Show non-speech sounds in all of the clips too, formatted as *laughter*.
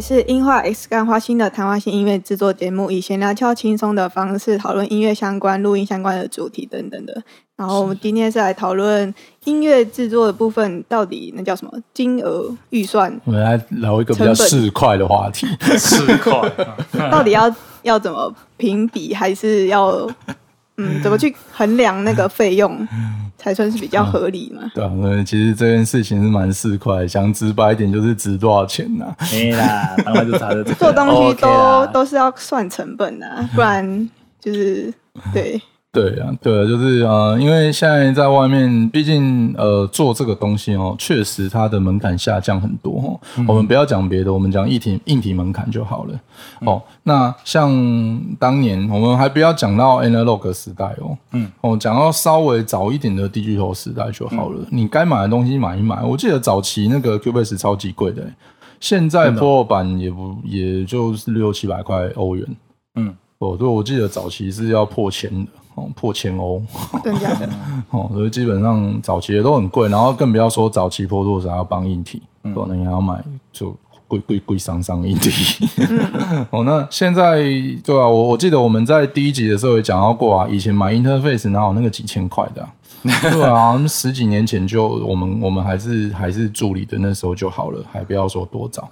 是音画 X 干花心的谈话性音乐制作节目，以闲聊较轻松的方式讨论音乐相关、录音相关的主题等等的。然后我们今天是来讨论音乐制作的部分，到底那叫什么？金额预算？我们来聊一个比较市侩的话题，市侩，*laughs* 到底要要怎么评比，还是要嗯怎么去衡量那个费用？才算是比较合理嘛？*laughs* 对啊，其实这件事情是蛮市侩，想直白一点就是值多少钱呐？没啦，*laughs* 当然就查的做东西都都是要算成本的，不然就是对。对啊，对啊，就是呃，因为现在在外面，毕竟呃做这个东西哦，确实它的门槛下降很多哦。我们不要讲别的，我们讲硬体硬体门槛就好了哦。那像当年我们还不要讲到 analog 时代哦，嗯，哦，讲到稍微早一点的 digital 时代就好了。你该买的东西买一买。我记得早期那个 Cubase 超级贵的，现在 Pro 版也不也就是六七百块欧元。嗯，哦，对，我记得早期是要破千的。破千欧，*laughs* 真的哦，所以基本上早期的都很贵，然后更不要说早期破多少要帮硬体，可能也要买就贵贵贵伤伤硬体。*laughs* 哦，那现在对啊，我我记得我们在第一集的时候也讲到过啊，以前买 interface 哪有那个几千块的？对啊，十几年前就我们我们还是还是助理的那时候就好了，还不要说多早。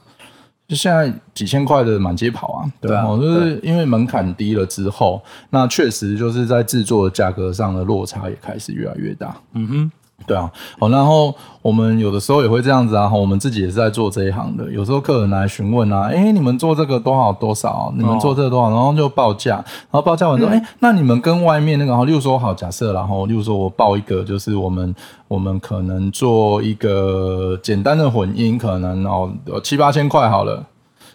就现在几千块的满街跑啊，对啊，就是因为门槛低了之后，那确实就是在制作价格上的落差也开始越来越大。嗯哼。对啊，好，然后我们有的时候也会这样子啊，我们自己也是在做这一行的。有时候客人来询问啊，哎，你们做这个多少多少？你们做这个多少？然后就报价，然后报价完之后，哎，那你们跟外面那个，然后例如说好假设，然后例如说我报一个，就是我们我们可能做一个简单的混音，可能哦七八千块好了，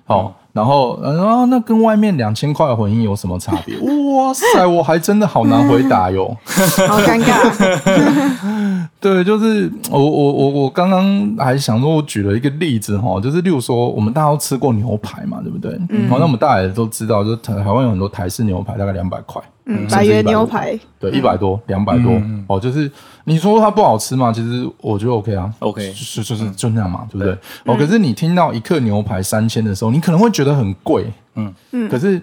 好。然后，然后那跟外面两千块的混音有什么差别？*laughs* 哇塞，我还真的好难回答哟，*laughs* 好尴尬。*laughs* 对，就是我我我我刚刚还想说，我举了一个例子哈，就是例如说，我们大家都吃过牛排嘛，对不对？嗯。好，那我们大家也都知道，就台台湾有很多台式牛排，大概两百块。嗯，百元牛排。对，一百多，两百多。哦，就是你说它不好吃嘛？其实我觉得 OK 啊，OK，是就是就那样嘛，对不对？哦，可是你听到一克牛排三千的时候，你可能会觉得很贵。嗯嗯。可是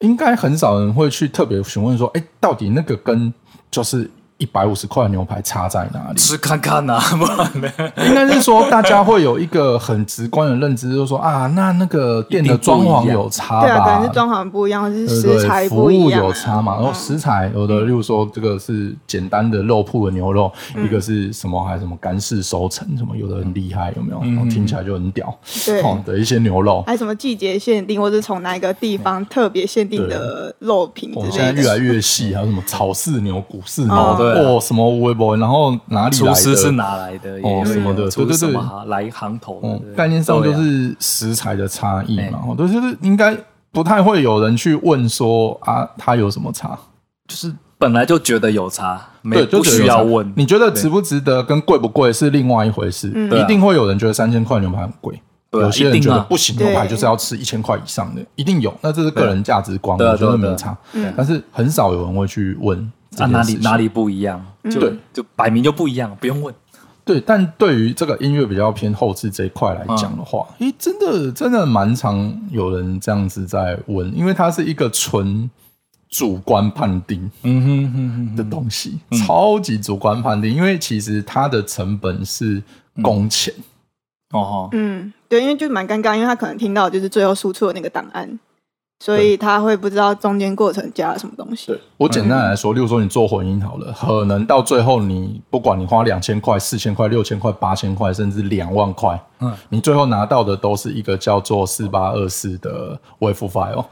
应该很少人会去特别询问说，哎，到底那个跟就是。一百五十块牛排差在哪里？吃看看呐，*laughs* 不然应该是说大家会有一个很直观的认知，就是说啊，那那个店的装潢有差吧？对啊，可能是装潢不一样，是食材服务有差嘛？然后食材有的，例如说这个是简单的肉铺的牛肉，一个是什么还是什么干式收成，什么有的很厉害，有没有？然后听起来就很屌。对的一些牛肉，还什么季节限定，或者从哪一个地方特别限定的肉品？哦，现在越来越细，还有什么草饲牛、谷饲牛？哦，什么微博，然后哪里来的？厨师是哪来的？哦，什么的？对对对，来行头。嗯，概念上就是食材的差异嘛。哦，就是应该不太会有人去问说啊，它有什么差？就是本来就觉得有差，对，不需要问。你觉得值不值得跟贵不贵是另外一回事。一定会有人觉得三千块牛排很贵，有些人觉得不行，牛排就是要吃一千块以上的，一定有。那这是个人价值观，我觉得没差。但是很少有人会去问。啊，哪里哪里不一样？就就摆明就不一样，不用问。对，但对于这个音乐比较偏后置这一块来讲的话，诶，真的真的蛮常有人这样子在问，因为它是一个纯主观判定，嗯哼哼哼的东西，超级主观判定，因为其实它的成本是工钱。哦，嗯，对，因为就蛮尴尬，因为他可能听到就是最后输出的那个档案。所以他会不知道中间过程加了什么东西。对我简单来说，例如说你做混音好了，可能到最后你不管你花两千块、四千块、六千块、八千块，甚至两万块，嗯，你最后拿到的都是一个叫做四八二四的 wave file。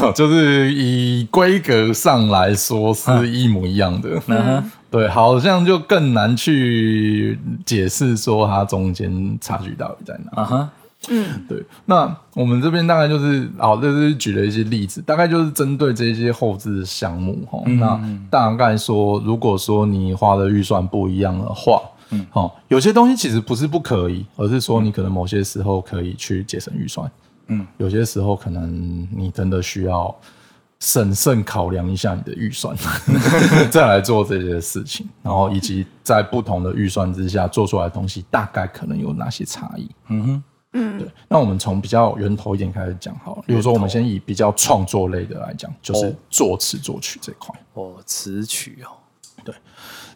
*laughs* 就是以规格上来说是一模一样的。嗯，对，好像就更难去解释说它中间差距到底在哪。啊哈。嗯，*laughs* 对，那我们这边大概就是，好，这是举了一些例子，大概就是针对这些后置项目哈。那大概说，如果说你花的预算不一样的话，嗯，好，有些东西其实不是不可以，而是说你可能某些时候可以去节省预算，嗯，有些时候可能你真的需要审慎考量一下你的预算，*laughs* 再来做这些事情，然后以及在不同的预算之下做出来的东西，大概可能有哪些差异？嗯哼，嗯，对。那我们从比较源头一点开始讲好了，比如说我们先以比较创作类的来讲，就是作词作曲这块。哦，词曲哦，对。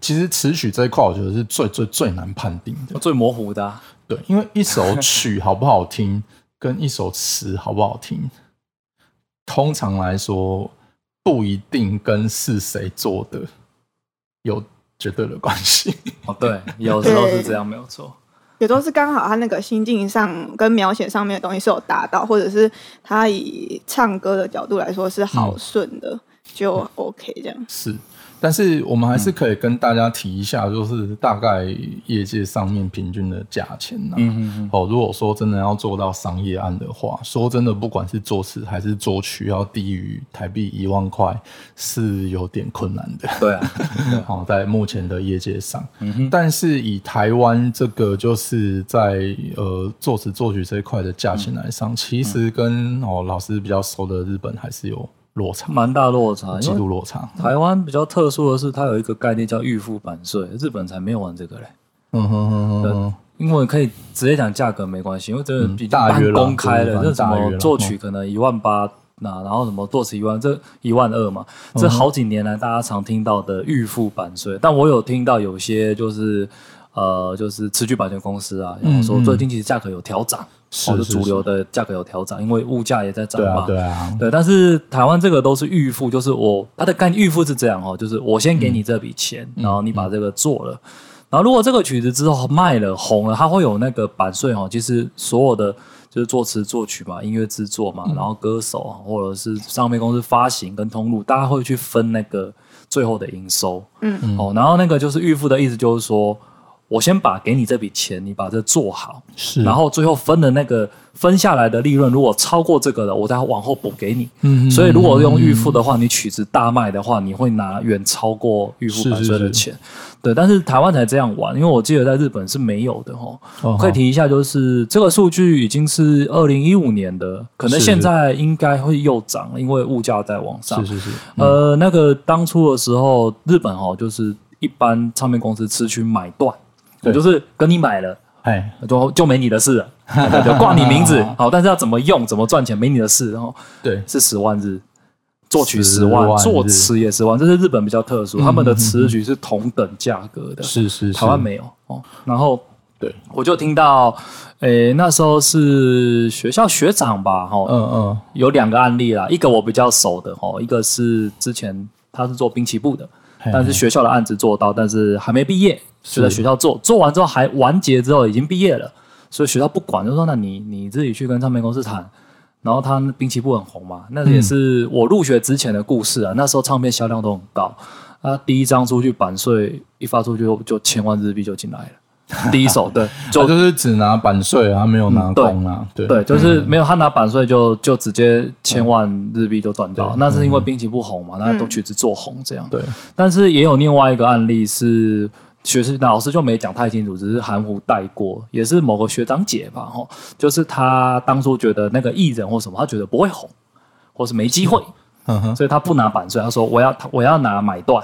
其实词曲这一块，我觉得是最最最难判定的，最模糊的。对，因为一首曲好不好听，跟一首词好不好听。通常来说，不一定跟是谁做的有绝对的关系。哦，对，有时候是这样，没有错。有时候是刚好他那个心境上跟描写上面的东西是有达到，或者是他以唱歌的角度来说是好顺的，就 OK 这样。是。但是我们还是可以跟大家提一下，就是大概业界上面平均的价钱嗯嗯。哦，如果说真的要做到商业案的话，说真的，不管是作词还是作曲，要低于台币一万块是有点困难的。对啊。好，*laughs* 在目前的业界上，但是以台湾这个就是在呃作词作曲这一块的价钱来上，其实跟哦老师比较熟的日本还是有。落差蛮大，落差，极度落差。台湾比较特殊的是，它有一个概念叫预付版税，日本才没有玩这个嘞。嗯哼哼哼，因为可以直接讲价格没关系，因为这个比较公开了，这什么作曲可能一万八，那然后什么作词一万，这一万二嘛，这好几年来大家常听到的预付版税。但我有听到有些就是呃，就是词曲版权公司啊，然后说最近其实价格有调涨。是主流的价格有调整，因为物价也在涨嘛。对啊，对。但是台湾这个都是预付，就是我它的概念预付是这样哦，就是我先给你这笔钱，然后你把这个做了，然后如果这个曲子之后卖了红了，它会有那个版税哦。其实所有的就是作词作曲嘛，音乐制作嘛，然后歌手或者是唱片公司发行跟通路，大家会去分那个最后的营收。嗯嗯。哦，然后那个就是预付的意思，就是说。我先把给你这笔钱，你把这做好，是，然后最后分的那个分下来的利润，如果超过这个的，我再往后补给你。嗯，所以如果用预付的话，你曲子大卖的话，你会拿远超过预付版税的钱。对，但是台湾才这样玩，因为我记得在日本是没有的哦。可以提一下，就是这个数据已经是二零一五年的，可能现在应该会又涨，因为物价在往上。是是是。呃，那个当初的时候，日本哦，就是一般唱片公司持去买断。我就是跟你买了，哎，就就没你的事了，*laughs* 就挂你名字，*laughs* 好，但是要怎么用、怎么赚钱，没你的事。然后，对，是十万日，作曲十万，作词也十万，这是日本比较特殊，他们的词曲是同等价格的，是是，台湾没有哦。然后，对，我就听到，诶，那时候是学校学长吧，哈，嗯嗯，有两个案例啦，一个我比较熟的，哦，一个是之前他是做兵棋部的，但是学校的案子做到，但是还没毕业。就在学校做，做完之后还完结之后已经毕业了，所以学校不管，就说那你你自己去跟唱片公司谈。然后他兵棋部很红嘛，那也是我入学之前的故事啊。那时候唱片销量都很高，啊，第一张出去版税一发出去就千万日币就进来了。*laughs* 第一首对，就就是只拿版税，他没有拿工啊，对对，就是没有他拿版税就就直接千万日币就赚掉，那是因为兵棋不红嘛，那都曲子做红这样。对，但是也有另外一个案例是。学生老师就没讲太清楚，只是含糊带过，也是某个学长姐吧，哈，就是他当初觉得那个艺人或什么，他觉得不会红，或是没机会，所以他不拿版税，他说我要我要拿买断，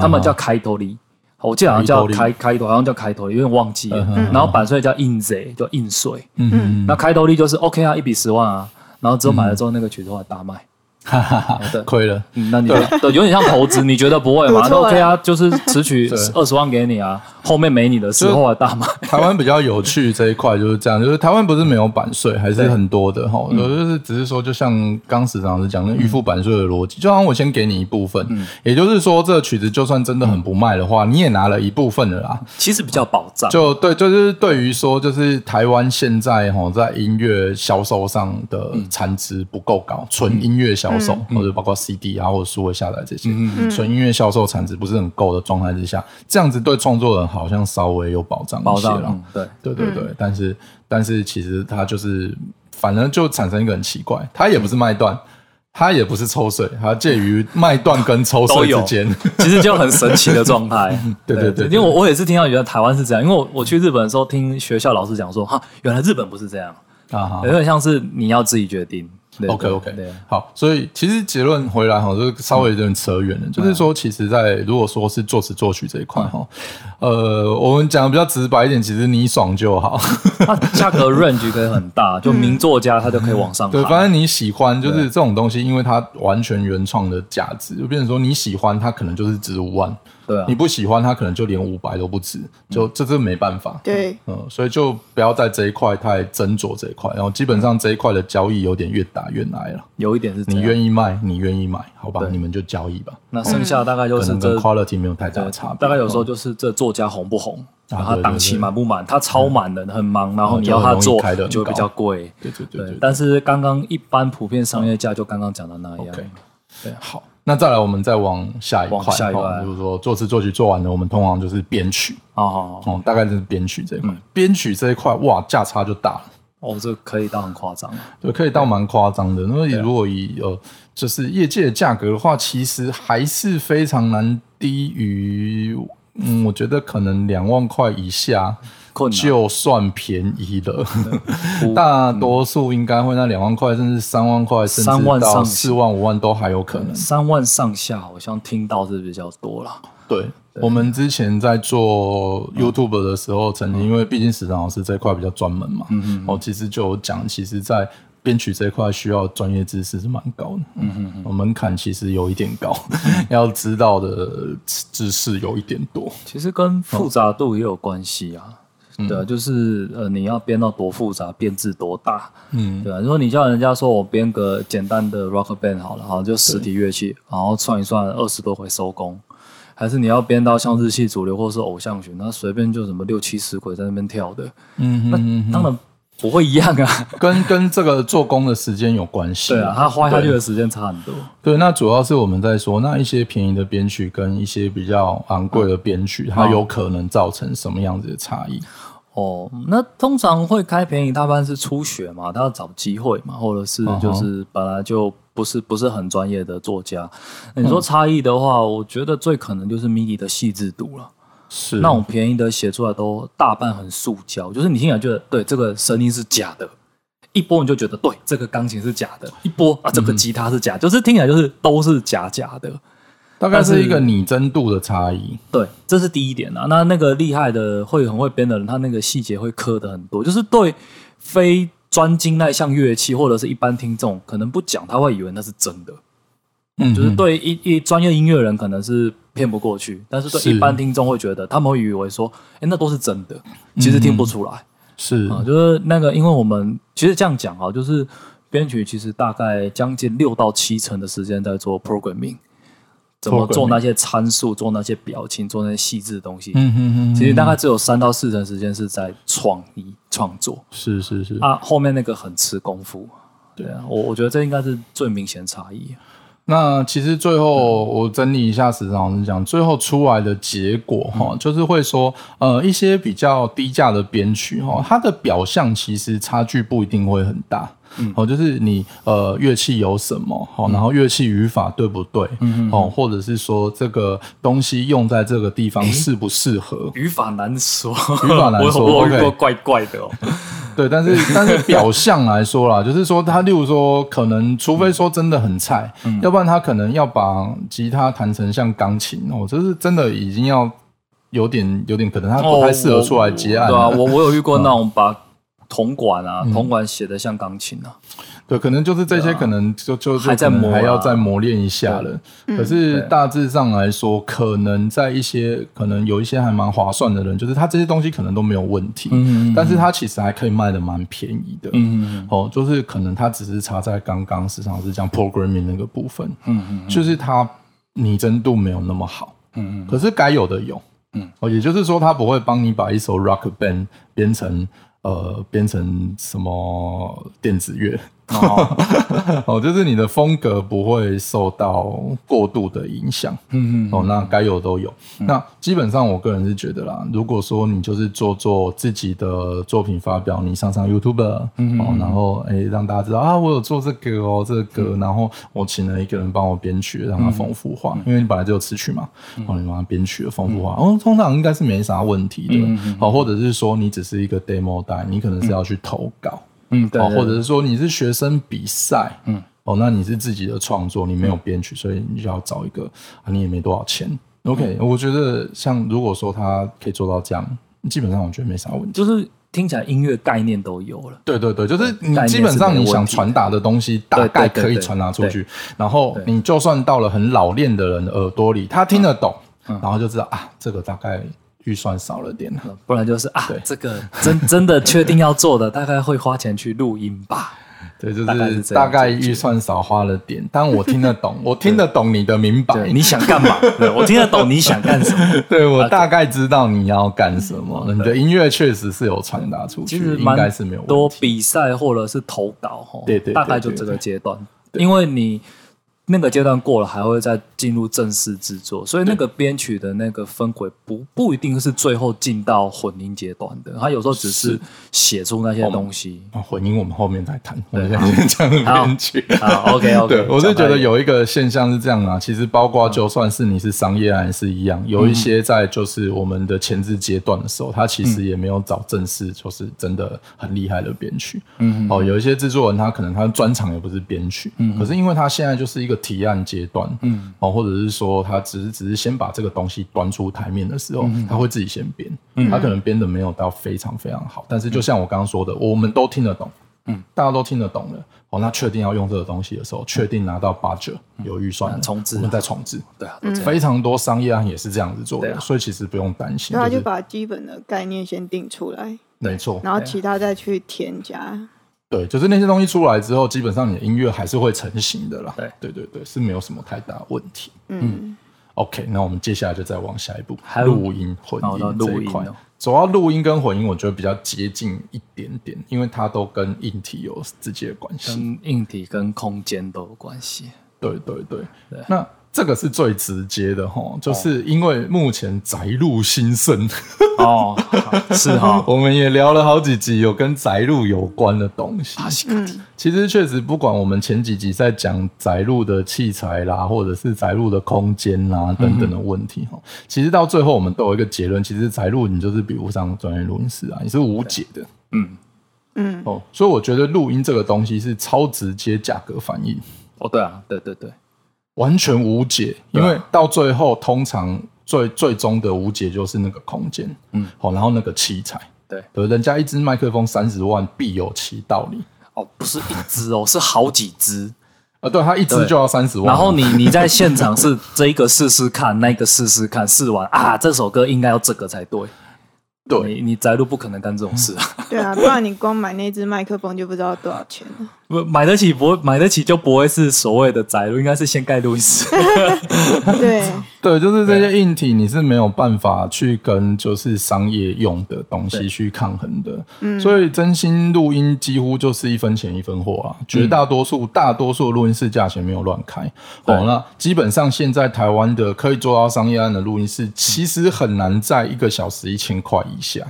他们叫开头利，我记得好像叫开开头，好像叫开头利，有点忘记了，然后版税叫印税，叫印税，嗯那开头利就是 OK 啊，一笔十万啊，然后之后买了之后那个曲子会大卖。哈哈哈，亏了。嗯，那你对 *laughs* 有点像投资，你觉得不会吗？OK 啊，就是 *laughs* 只取二十万给你啊。后面没你的时候啊，大买。*laughs* 台湾比较有趣这一块就是这样，就是台湾不是没有版税，还是很多的哈。有就是只是说，就像刚史老师讲的预付版税的逻辑，就像我先给你一部分，也就是说，这个曲子就算真的很不卖的话，你也拿了一部分的啦。其实比较保障。就对，就是对于说，就是台湾现在哈在音乐销售上的产值不够高，纯音乐销售或者包括 CD 啊或者数位下载这些，纯音乐销售产值不是很够的状态之下，这样子对创作人。好像稍微有保障一些了，对。对对对，但是但是其实它就是，反正就产生一个很奇怪，它也不是卖断，它也不是抽水，它介于卖断跟抽水之间，其实就很神奇的状态。*laughs* 对对对，因为我我也是听到原来台湾是这样，因为我我去日本的时候听学校老师讲说，哈，原来日本不是这样。啊，有点像是你要自己决定。OK OK，好，所以其实结论回来哈，就是稍微有点扯远了。就是说，其实，在如果说是作词作曲这一块哈，呃，我们讲的比较直白一点，其实你爽就好。它价格 range 可以很大，*laughs* 就名作家他就可以往上。对，反正你喜欢就是这种东西，因为它完全原创的价值，就变成说你喜欢它，可能就是值五万。对，你不喜欢他，可能就连五百都不值，就这这没办法。对，嗯，所以就不要在这一块太斟酌这一块，然后基本上这一块的交易有点越打越来了。有一点是，你愿意卖，你愿意买，好吧，你们就交易吧。那剩下大概就是跟 quality 没有太大的差别。大概有时候就是这作家红不红，然后档期满不满，他超满的很忙，然后你要他做就比较贵。对对对。但是刚刚一般普遍商业价就刚刚讲的那样。对，好。那再来，我们再往下一块，比如说作词作曲做完了，我们通常就是编曲哦，哦，大概就是编曲这一块。编曲这一块，哇，价差就大了。哦，这可以到很夸张，对，可以到蛮夸张的。那如果以呃，就是业界的价格的话，其实还是非常难低于，嗯，我觉得可能两万块以下。就算便宜了，*laughs* 大多数应该会那两万块，甚至三万块，甚至到四万五万都还有可能。三万上下好像听到是比较多了。对，我们之前在做 YouTube 的时候，曾经因为毕竟史上老师这块比较专门嘛，嗯嗯，我其实就有讲，其实，在编曲这块需要专业知识是蛮高的，嗯嗯，门槛其实有一点高，*laughs* 要知道的知识有一点多，其实跟复杂度也有关系啊。对，啊就是呃，你要编到多复杂，编制多大，嗯，对啊。如果你叫人家说我编个简单的 rock band 好了，好就实体乐器，然后算一算二十多回收工，还是你要编到像日系主流或是偶像群，那随便就什么六七十鬼在那边跳的，嗯，那当然不会一样啊，*laughs* 跟跟这个做工的时间有关系。对啊，他花下去的时间差很多。对，那主要是我们在说，那一些便宜的编曲跟一些比较昂贵的编曲，它有可能造成什么样子的差异？哦，那通常会开便宜，大半是初学嘛，他要找机会嘛，或者是就是本来就不是不是很专业的作家。你说差异的话，我觉得最可能就是 MIDI 的细致度了。是。那种便宜的写出来都大半很塑胶，就是你听起来觉得对这个声音是假的，一播你就觉得对这个钢琴是假的，一播啊这个吉他是假，就是听起来就是都是假假的。大概是一个拟真度的差异，对，这是第一点啊。那那个厉害的会很会编的人，他那个细节会刻的很多，就是对非专精那项乐器或者是一般听众可能不讲，他会以为那是真的。嗯，就是对一一专业音乐人可能是骗不过去，但是对一般听众会觉得他们会以为说，哎，那都是真的，其实听不出来。是啊，就是那个，因为我们其实这样讲啊，就是编曲其实大概将近六到七成的时间在做 programming。怎么做那些参数，做那些表情，做那些细致的东西？嗯嗯嗯。其实大概只有三到四成时间是在创意创作。是是是。啊，后面那个很吃功夫。对啊，我我觉得这应该是最明显差异。那其实最后我整理一下，史上是讲，最后出来的结果哈，就是会说，呃，一些比较低价的编曲哈，它的表象其实差距不一定会很大。哦，就是你呃乐器有什么好，然后乐器语法对不对？嗯哦，或者是说这个东西用在这个地方适不适合？语法难说，语法难说，*laughs* 我我怪怪的哦。*laughs* 对，但是但是表象来说啦，就是说他例如说，可能除非说真的很菜，要不然他可能要把吉他弹成像钢琴哦，就是真的已经要有点有点可能他不太适合出来接案。对啊，我我有遇过那种把。铜管啊，铜管写的像钢琴啊，对，可能就是这些，可能就就还在磨，还要再磨练一下了。可是大致上来说，可能在一些可能有一些还蛮划算的人，就是他这些东西可能都没有问题，嗯，但是他其实还可以卖的蛮便宜的，嗯哦，就是可能他只是差在刚刚市场是讲 programming 那个部分，嗯嗯，就是它拟真度没有那么好，嗯嗯，可是该有的有，嗯。哦，也就是说，他不会帮你把一首 rock band 编成。呃，编成什么电子乐？*laughs* 哦，就是你的风格不会受到过度的影响。嗯嗯。哦，那该有都有。那基本上，我个人是觉得啦，如果说你就是做做自己的作品发表，你上上 YouTube，哦，然后哎让大家知道啊，我有做这个哦，这个，然后我请了一个人帮我编曲，让它丰富化，因为你本来就有词曲嘛，哦，你帮他编曲的丰富化，哦，通常应该是没啥问题的。哦，或者是说你只是一个 demo 带，你可能是要去投稿。嗯，对，或者是说你是学生比赛，嗯，哦，那你是自己的创作，你没有编曲，所以你就要找一个啊，你也没多少钱，OK，我觉得像如果说他可以做到这样，基本上我觉得没啥问题，就是。听起来音乐概念都有了，对对对，就是你基本上你想传达的东西大概可以传达出去，然后你就算到了很老练的人耳朵里，他听得懂，然后就知道啊，这个大概预算少了点，不然就是啊，这个真 *laughs* 真的确定要做的，大概会花钱去录音吧。*laughs* 对，就是大概预算少花了点，但我听得懂，*laughs* 我听得懂你的明白，你想干嘛？对我听得懂你想干什么？对我大概知道你要干什么。你的音乐确实是有传达出去，应该是没有多比赛或者是投稿哈。对对，大概就这个阶段，因为你。那个阶段过了，还会再进入正式制作，所以那个编曲的那个分轨不不一定是最后进到混音阶段的，他有时候只是写出那些东西。混音我们后面再谈，我们先讲编曲。*laughs* 好，OK OK。对，我是觉得有一个现象是这样啊，其实包括就算是你是商业案是一样，有一些在就是我们的前置阶段的时候，他其实也没有找正式，就是真的很厉害的编曲。嗯哦，有一些制作人他可能他专长也不是编曲，嗯，可是因为他现在就是一个。提案阶段，嗯，哦，或者是说他只是只是先把这个东西端出台面的时候，他会自己先编，嗯，他可能编的没有到非常非常好，但是就像我刚刚说的，我们都听得懂，嗯，大家都听得懂了，哦，那确定要用这个东西的时候，确定拿到八折有预算重置，我们再重置，对啊，非常多商业案也是这样子做的，所以其实不用担心，那就把基本的概念先定出来，没错，然后其他再去添加。对，就是那些东西出来之后，基本上你的音乐还是会成型的啦。对，对，对，对，是没有什么太大问题。嗯，OK，那我们接下来就再往下一步，录音混音这一块。主要录音跟混音，我觉得比较接近一点点，因为它都跟硬体有直接的关系，跟硬体跟空间都有关系。对，对，对，那。这个是最直接的哈，就是因为目前宅路兴盛哦，是哈，*laughs* 我们也聊了好几集有跟宅路有关的东西。嗯，其实确实不管我们前几集在讲宅路的器材啦，或者是宅路的空间啦等等的问题哈，其实到最后我们都有一个结论，其实宅路你就是比不上专业录音师啊，你是无解的。嗯嗯哦，所以我觉得录音这个东西是超直接价格反应。哦，对啊，对对对。完全无解，因为到最后，通常最最终的无解就是那个空间，嗯，好，然后那个器材，对，对，人家一支麦克风三十万，必有其道理。哦，不是一支哦，*laughs* 是好几支，啊，对，他一支就要三十万。然后你你在现场是这一个试试看，那个试试看，试完啊，这首歌应该要这个才对。对，你宅路不可能干这种事啊。*laughs* 对啊，不然你光买那只麦克风就不知道多少钱了。*laughs* 不买得起，不买得起就不会是所谓的宅路，应该是先盖录音室。*laughs* 对对，就是这些硬体你是没有办法去跟就是商业用的东西去抗衡的。嗯，所以真心录音几乎就是一分钱一分货啊，绝大多数大多数录音室价钱没有乱开。哦，那基本上现在台湾的可以做到商业案的录音室，其实很难在一个小时一千块以下。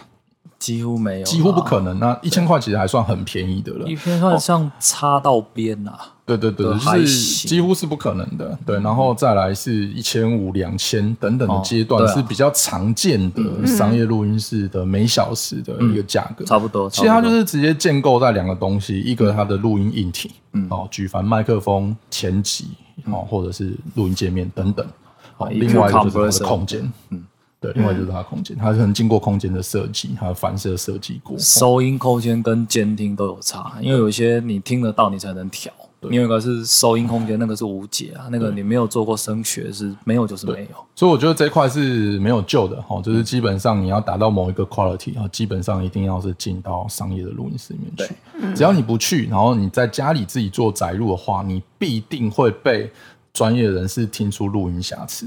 几乎没有，几乎不可能。那一千块其实还算很便宜的了，一千块像插到边呐。对对对，是几乎是不可能的。对，然后再来是一千五、两千等等的阶段是比较常见的商业录音室的每小时的一个价格，差不多。其实它就是直接建构在两个东西，一个它的录音硬体，哦，举凡麦克风、前级，哦，或者是录音界面等等，哦，另外就是它的空间，嗯。对，另外就是它空间，它可能经过空间的设计，还有反射设计过。收音空间跟监听都有差，因为有一些你听得到，你才能调。另外一个是收音空间，那个是无解啊，那个你没有做过声学是没有就是没有。所以我觉得这块是没有救的哈，就是基本上你要达到某一个 quality 啊，基本上一定要是进到商业的录音室里面去。只要你不去，然后你在家里自己做载入的话，你必定会被专业人士听出录音瑕疵。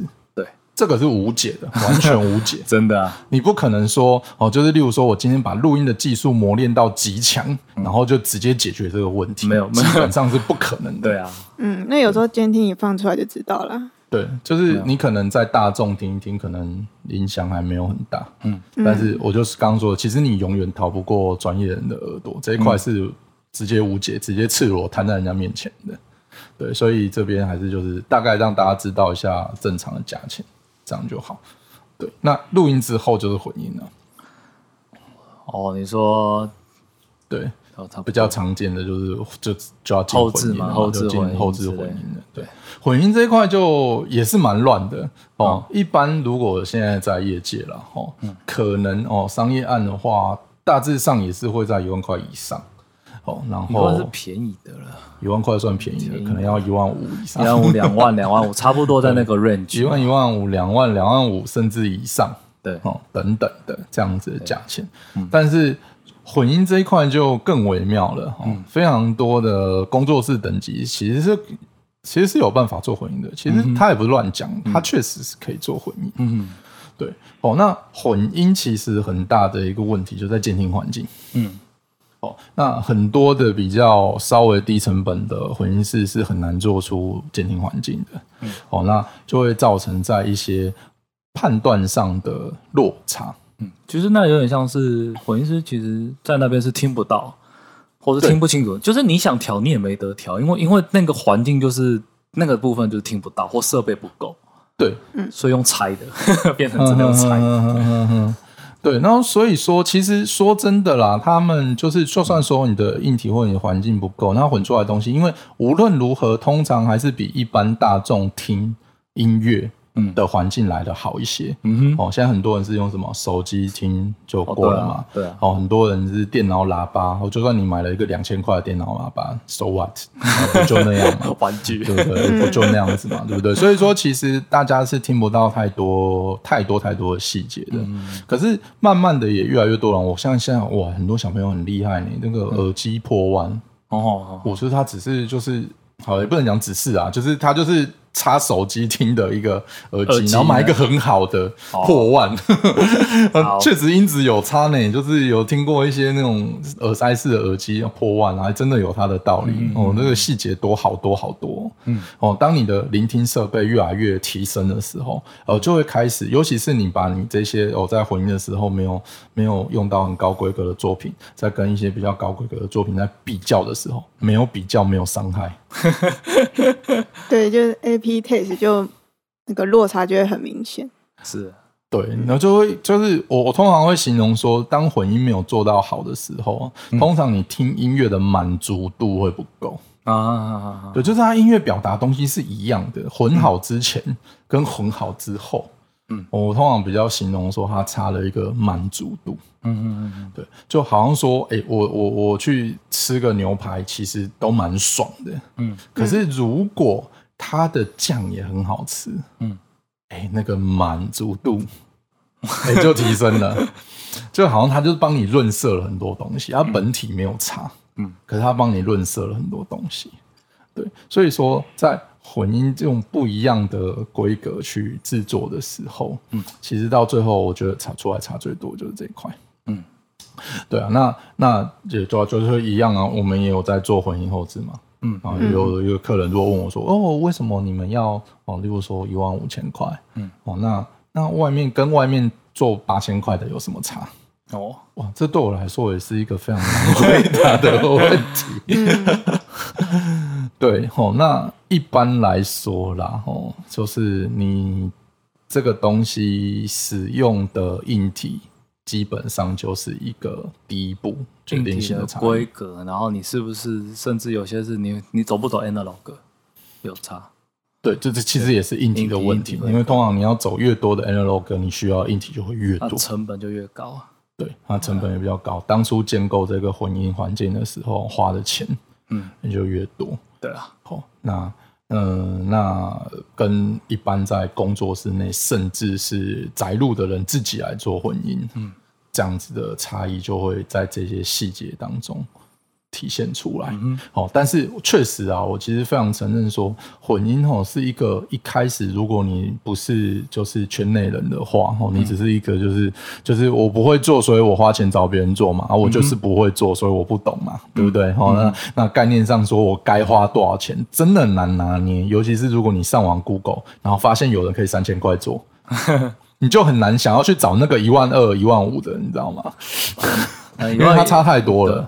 这个是无解的，完全无解，*laughs* 真的啊！你不可能说哦，就是例如说，我今天把录音的技术磨练到极强，然后就直接解决这个问题，没有，基本上是不可能的。对啊，嗯，那有时候监听一放出来就知道了。对，就是你可能在大众听一听，可能影响还没有很大，嗯，但是我就是刚刚说，其实你永远逃不过专业人的耳朵，这一块是直接无解，直接赤裸摊在人家面前的。对，所以这边还是就是大概让大家知道一下正常的价钱。这样就好，对。那录音之后就是混音了。哦，你说，对，比较常见的就是就就要进后置嘛，后置进后置混音的。对，混音这一块就也是蛮乱的哦。一般如果现在在业界了哦，可能哦商业案的话，大致上也是会在一万块以上。哦，然后是便宜的了，一万块算便宜的，可能要一万五以上，一万五、两万、两万五，差不多在那个 *laughs* range，一万、一万五、两万、两万五，甚至以上，对，哦，等等的这样子的价钱。但是混音这一块就更微妙了，哦，非常多的工作室等级其实是其实是有办法做混音的，其实他也不是乱讲，他确实是可以做混音。嗯，对，哦，那混音其实很大的一个问题就在监听环境，嗯。那很多的比较稍微低成本的混音室是很难做出监听环境的，哦，那就会造成在一些判断上的落差。嗯，其实那有点像是混音师，其实在那边是听不到，或是听不清楚，就是你想调你也没得调，因为因为那个环境就是那个部分就是听不到，或设备不够。对，所以用猜的 *laughs* 变成真的猜。对，然后所以说，其实说真的啦，他们就是，就算说你的硬体或你的环境不够，那混出来的东西，因为无论如何，通常还是比一般大众听音乐。嗯的环境来的好一些，嗯哼，哦，现在很多人是用什么手机听就过了嘛，对，哦，很多人是电脑喇叭，哦，就算你买了一个两千块的电脑喇叭，so what，就那样嘛，*laughs* 玩具，对不对？不就那样子嘛，对不对？*laughs* 所以说，其实大家是听不到太多、太多、太多的细节的。可是慢慢的也越来越多了。我像现在哇，很多小朋友很厉害呢，那个耳机破万哦，我说他只是就是，好也不能讲只是啊，就是他就是。插手机听的一个耳机，然后买一个很好的破万，*laughs* 确实音质有差呢。就是有听过一些那种耳塞式的耳机破万，还真的有它的道理哦。那个细节多好多好多，嗯哦。当你的聆听设备越来越提升的时候，呃，就会开始，尤其是你把你这些哦在混音的时候没有没有用到很高规格的作品，在跟一些比较高规格的作品在比较的时候，没有比较没有伤害。*laughs* 对，就是 A P taste 就那个落差就会很明显。是，对，然后就会就是我我通常会形容说，当混音没有做到好的时候，通常你听音乐的满足度会不够啊。对，就是他音乐表达东西是一样的，混好之前跟混好之后。嗯，我通常比较形容说，它差了一个满足度。嗯嗯嗯，对，就好像说，哎，我我我去吃个牛排，其实都蛮爽的。嗯，可是如果它的酱也很好吃，嗯，哎，那个满足度，*laughs* 哎，就提升了。就好像他就是帮你润色了很多东西，它本体没有差，嗯，可是他帮你润色了很多东西。对，所以说在。混音这种不一样的规格去制作的时候，嗯，其实到最后，我觉得差出来差最多就是这一块，嗯，对啊，那那也就就是一样啊，我们也有在做混音后置嘛，嗯，啊，有有客人如果问我说，哦，为什么你们要哦，例如说一万五千块，嗯，哦，那那外面跟外面做八千块的有什么差？哦，哇，这对我来说也是一个非常难 *laughs* 回答的问题。对，*laughs* 哦，那一般来说啦，哦，就是你这个东西使用的硬体，基本上就是一个第一步决定性的规格，然后你是不是甚至有些是你你走不走 analog 有差？对，这这其实也是硬体的问题，因为通常你要走越多的 analog，你需要硬体就会越多，成本就越高啊。对，它成本也比较高。当初建构这个混音环境的时候，花的钱，嗯，也就越多。对啊，好，那，嗯，那跟一般在工作室内，甚至是宅路的人自己来做混音，嗯，这样子的差异就会在这些细节当中。体现出来，哦，但是确实啊，我其实非常承认说，混音哦是一个一开始，如果你不是就是圈内人的话，哦，你只是一个就是就是我不会做，所以我花钱找别人做嘛，啊，我就是不会做，所以我不懂嘛，对不对？哦，那那概念上说，我该花多少钱，真的难拿捏，尤其是如果你上网 Google，然后发现有人可以三千块做，*laughs* 你就很难想要去找那个一万二、一万五的，你知道吗？*laughs* 因为它差太多了。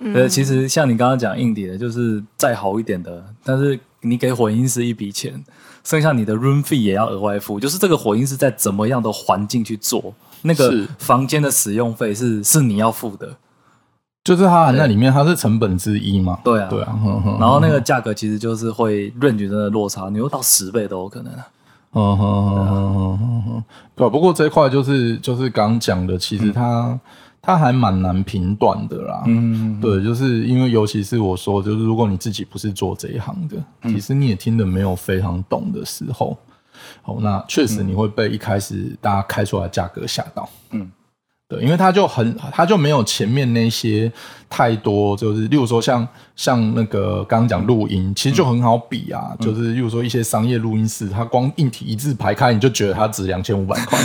*laughs* 呃，其实像你刚刚讲硬底的，就是再好一点的，但是你给混音师一笔钱，剩下你的 room fee 也要额外付。就是这个混音师在怎么样的环境去做，那个房间的使用费是是你要付的。就是它含在里面，它是成本之一嘛。对啊，对啊。然后那个价格其实就是会 range 真的落差，你有到十倍都有可能。嗯哼哼哼哼哼。对，不过这一块就是就是刚讲的，其实它它还蛮难评断的啦。嗯。对，就是因为尤其是我说，就是如果你自己不是做这一行的，其实你也听得没有非常懂的时候，哦，那确实你会被一开始大家开出来价格吓到。嗯。对，因为他就很，他就没有前面那些太多，就是例如说像像那个刚刚讲录音，其实就很好比啊，就是例如说一些商业录音室，它光硬体一字排开，你就觉得它值两千五百块。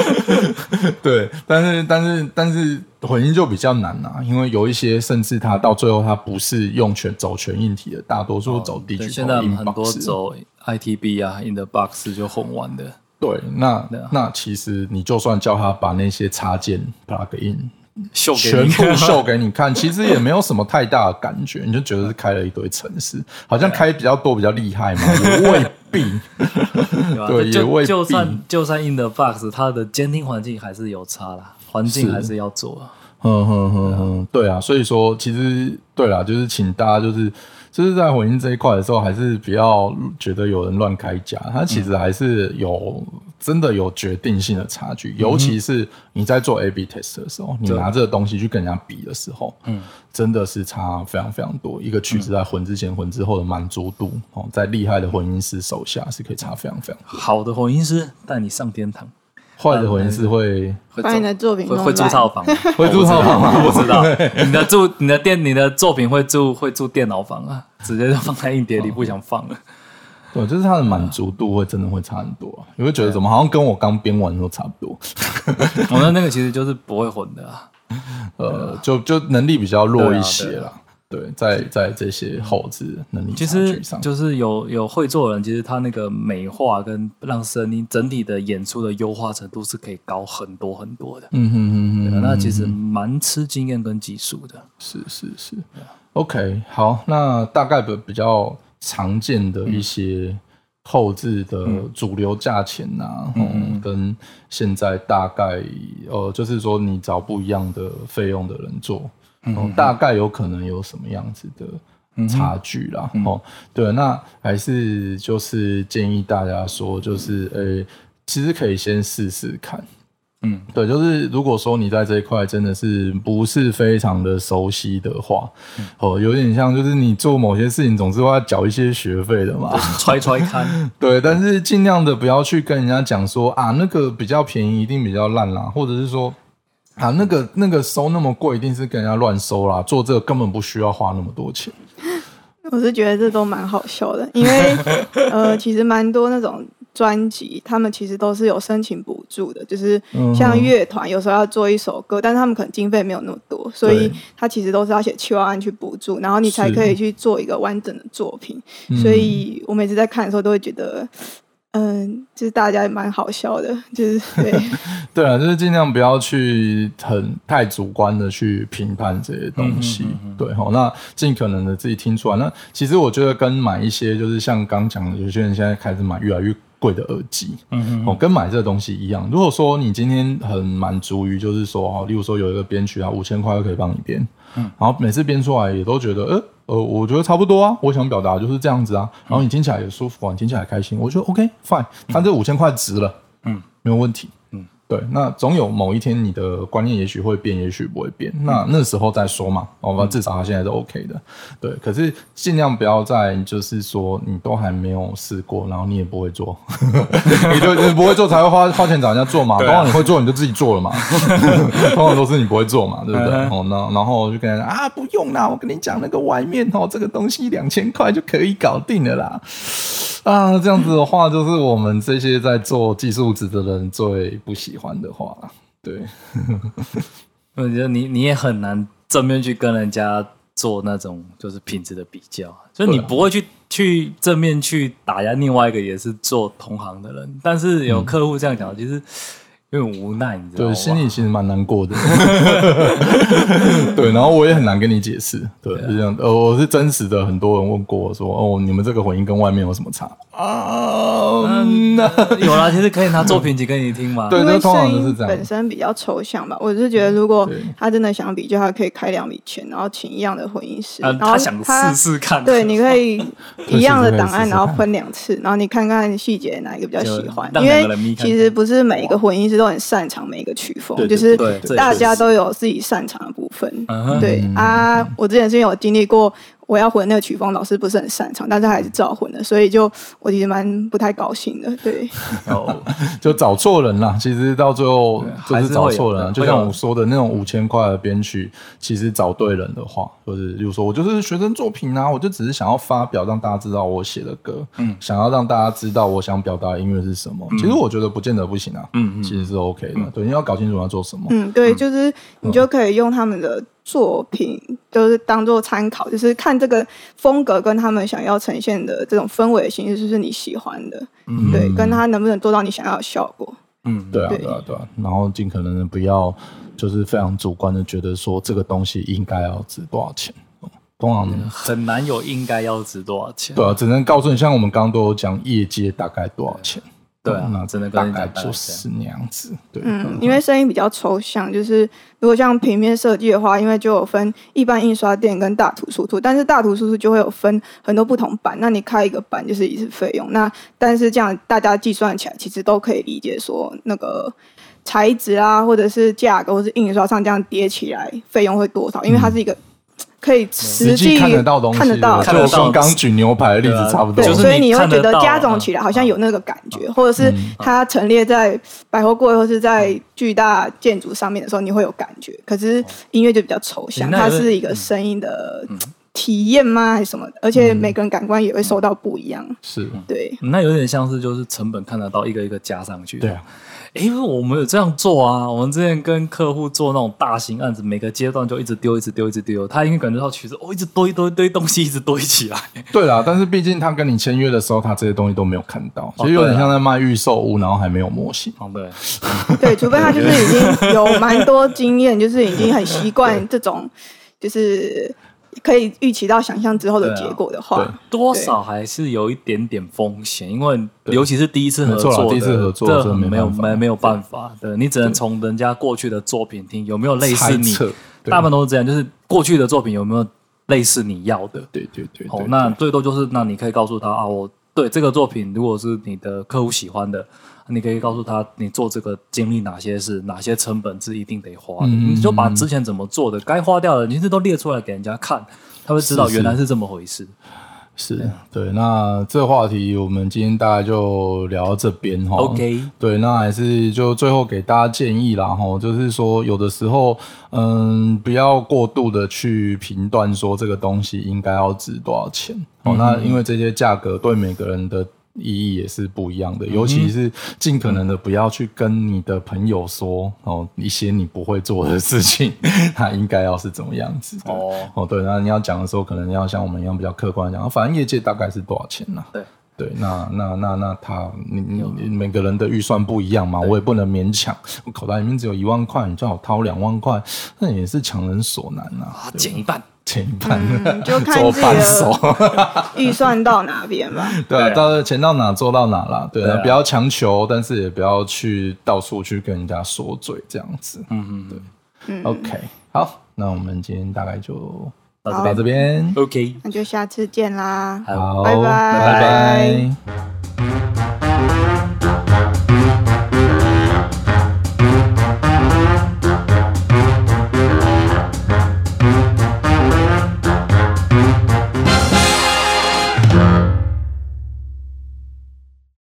*laughs* 对，但是但是但是混音就比较难啊，因为有一些甚至它到最后它不是用全走全硬体的，大多数走低。现在很多走 ITB 啊，In the Box 就混完的。对，那那其实你就算叫他把那些插件 plug in 秀全部秀给你看，其实也没有什么太大的感觉，你就觉得是开了一堆城市，好像开比较多比较厉害嘛，也未必。*laughs* 对，也未必。就算就算 in the box，它的监听环境还是有差啦，环境还是要做。哼哼哼哼，对啊，所以说其实对啦，就是请大家就是。就是在混音这一块的时候，还是比较觉得有人乱开价，它其实还是有真的有决定性的差距。尤其是你在做 A/B test 的时候，你拿这个东西去跟人家比的时候，嗯，真的是差非常非常多。一个曲子在混之前、混之后的满足度，哦，在厉害的混音师手下是可以差非常非常。好的混音师带你上天堂。坏的混音师会把 *laughs* *laughs* 你的作品会住套房，会住套房吗？不知道。你的住你的电你的作品会住会住电脑房啊，直接就放在硬碟里不想放了。对，就是它的满足度会真的会差很多，你会觉得怎么好像跟我刚编完的时候差不多。*laughs* 我的那个其实就是不会混的啊，呃，就就能力比较弱一些了。对，在在这些后置能力其实就是有有会做的人，其实他那个美化跟让声音整体的演出的优化程度是可以高很多很多的。嗯哼哼哼，那其实蛮吃经验跟技术的。是是是，OK，好，那大概的比较常见的一些后置的主流价钱呐，嗯，跟现在大概呃，就是说你找不一样的费用的人做。嗯，大概有可能有什么样子的差距啦？哦，对，那还是就是建议大家说，就是呃，其实可以先试试看。嗯，对，就是如果说你在这一块真的是不是非常的熟悉的话，哦，有点像就是你做某些事情总是要缴一些学费的嘛，揣揣看。*laughs* 对，但是尽量的不要去跟人家讲说啊，那个比较便宜一定比较烂啦，或者是说。啊，那个那个收那么贵，一定是跟人家乱收啦。做这个根本不需要花那么多钱。我是觉得这都蛮好笑的，因为呃，其实蛮多那种专辑，他们其实都是有申请补助的。就是像乐团有时候要做一首歌，但是他们可能经费没有那么多，所以他其实都是要写七万案去补助，然后你才可以去做一个完整的作品。所以我每次在看的时候，都会觉得。嗯，就是大家也蛮好笑的，就是 *laughs* 对，对啊，就是尽量不要去很太主观的去评判这些东西，对哈。那尽可能的自己听出来。那其实我觉得跟买一些，就是像刚讲的，有些人现在开始买越来越贵的耳机，嗯嗯，哦，跟买这个东西一样。如果说你今天很满足于，就是说哦，例如说有一个编曲啊，五千块就可以帮你编，嗯，然后每次编出来也都觉得，呃。呃，我觉得差不多啊，我想表达就是这样子啊，然后你听起来也舒服啊，你听起来开心，我觉得 OK fine，他这五千块值了，嗯，没有问题。对，那总有某一天你的观念也许会变，也许不会变。那那时候再说嘛。我们至少他现在是 OK 的。对，可是尽量不要再就是说你都还没有试过，然后你也不会做，*laughs* 你就你不会做才会花花钱找人家做嘛。通常你会做你就自己做了嘛。*laughs* 通常都是你不会做嘛，对不对？哦，那然后就跟人家啊不用啦，我跟你讲那个外面哦，这个东西两千块就可以搞定了啦。啊，这样子的话，就是我们这些在做技术职的人最不喜欢的话。对，*laughs* 我觉得你你也很难正面去跟人家做那种就是品质的比较，就你不会去去正面去打压另外一个也是做同行的人。但是有客户这样讲，其实有点无奈，你知道吗？对，心里其实蛮难过的。*laughs* 对，然后我也很难跟你解释。对，是这样。呃，我是真实的，很多人问过我说：“哦，你们这个混音跟外面有什么差？”啊，*laughs* 有啦，其实可以拿作品集给你听嘛。对，因为声音本身比较抽象吧。我是觉得，如果他真的想比，就他可以开两笔钱，然后请一样的混音师，然后他想试试看。对，你可以 *laughs* 一样的档案，然后分两次，然后你看看细节哪一个比较喜欢。因为其实不是每一个混音师。都很擅长每一个曲风，就是大家都有自己擅长的部分。对啊，我之前是有经历过。我要混那个曲风，老师不是很擅长，但是还是照混的，所以就我其实蛮不太高兴的。对，*laughs* 就找错人了。其实到最后就是找错人，就像我说的那种五千块的编曲，其实找对人的话，或者比如说我就是学生作品啊，我就只是想要发表，让大家知道我写的歌，嗯，想要让大家知道我想表达的音乐是什么。其实我觉得不见得不行啊，嗯嗯，其实是 OK 的。对，你要搞清楚要做什么。嗯，对，就是你就可以用他们的。作品就是当做参考，就是看这个风格跟他们想要呈现的这种氛围的形式，是不是你喜欢的？嗯，对，跟他能不能做到你想要的效果？嗯，对啊，对啊，对啊。然后尽可能的不要就是非常主观的觉得说这个东西应该要值多少钱。通常很难有应该要值多少钱。对啊，只能告诉你，像我们刚刚都有讲业界大概多少钱。对啊，那真的大概就是那样子。对，嗯，因为声音比较抽象，就是如果像平面设计的话，因为就有分一般印刷店跟大图输出，但是大图输出就会有分很多不同版，那你开一个版就是一次费用。那但是这样大家计算起来，其实都可以理解说那个材质啊，或者是价格，或是印刷上这样叠起来费用会多少，因为它是一个。可以实际看得到东西，看得到，就跟刚举牛排的例子差不多。对，所以你会觉得加总起来好像有那个感觉，或者是它陈列在百货柜或是在巨大建筑上面的时候，你会有感觉。可是音乐就比较抽象，它是一个声音的体验吗？还是什么？而且每个人感官也会受到不一样。是对，那有点像是就是成本看得到一个一个加上去。对啊。哎，我们有这样做啊！*laughs* 我们之前跟客户做那种大型案子，每个阶段就一直丢，一直丢，一直丢。他应该感觉到其实哦，一直堆一堆堆东西，一直堆起来。*laughs* 对啦，但是毕竟他跟你签约的时候，他这些东西都没有看到，其实有点像在卖预售屋，然后还没有模型。哦，对，*laughs* 对，除非他就是已经有蛮多经验，就是已经很习惯这种，就是。可以预期到想象之后的结果的话，多少还是有一点点风险，因为尤其是第一次合作，第一次合作这没有没没有办法，对。你只能从人家过去的作品听有没有类似你，大部分都是这样，就是过去的作品有没有类似你要的，对对对，哦，那最多就是那你可以告诉他啊，我对这个作品如果是你的客户喜欢的。你可以告诉他，你做这个经历哪些是哪些成本是一定得花的，你就把之前怎么做的该花掉的，你这都列出来给人家看，他会知道原来是这么回事。是对，那这话题我们今天大概就聊到这边哈。OK，对，那还是就最后给大家建议啦哈，就是说有的时候，嗯，不要过度的去评断说这个东西应该要值多少钱哦。那因为这些价格对每个人的。意义也是不一样的，尤其是尽可能的不要去跟你的朋友说哦一些你不会做的事情，*laughs* 他应该要是怎么样子哦。哦对，那你要讲的时候，可能要像我们一样比较客观讲，反正业界大概是多少钱呢？对。对，那那那那他你你每个人的预算不一样嘛，我也不能勉强，我口袋里面只有一万块，你叫我掏两万块，那也是强人所难呐，减一半。钱半，*laughs* 就看自己的预算到哪边吧。*laughs* 对啊，到钱到哪做到哪啦。对啊，不要强求，但是也不要去到处去跟人家说嘴这样子。嗯嗯，对。嗯，OK，好，那我们今天大概就到这边。OK，那就下次见啦。好，拜拜，拜拜。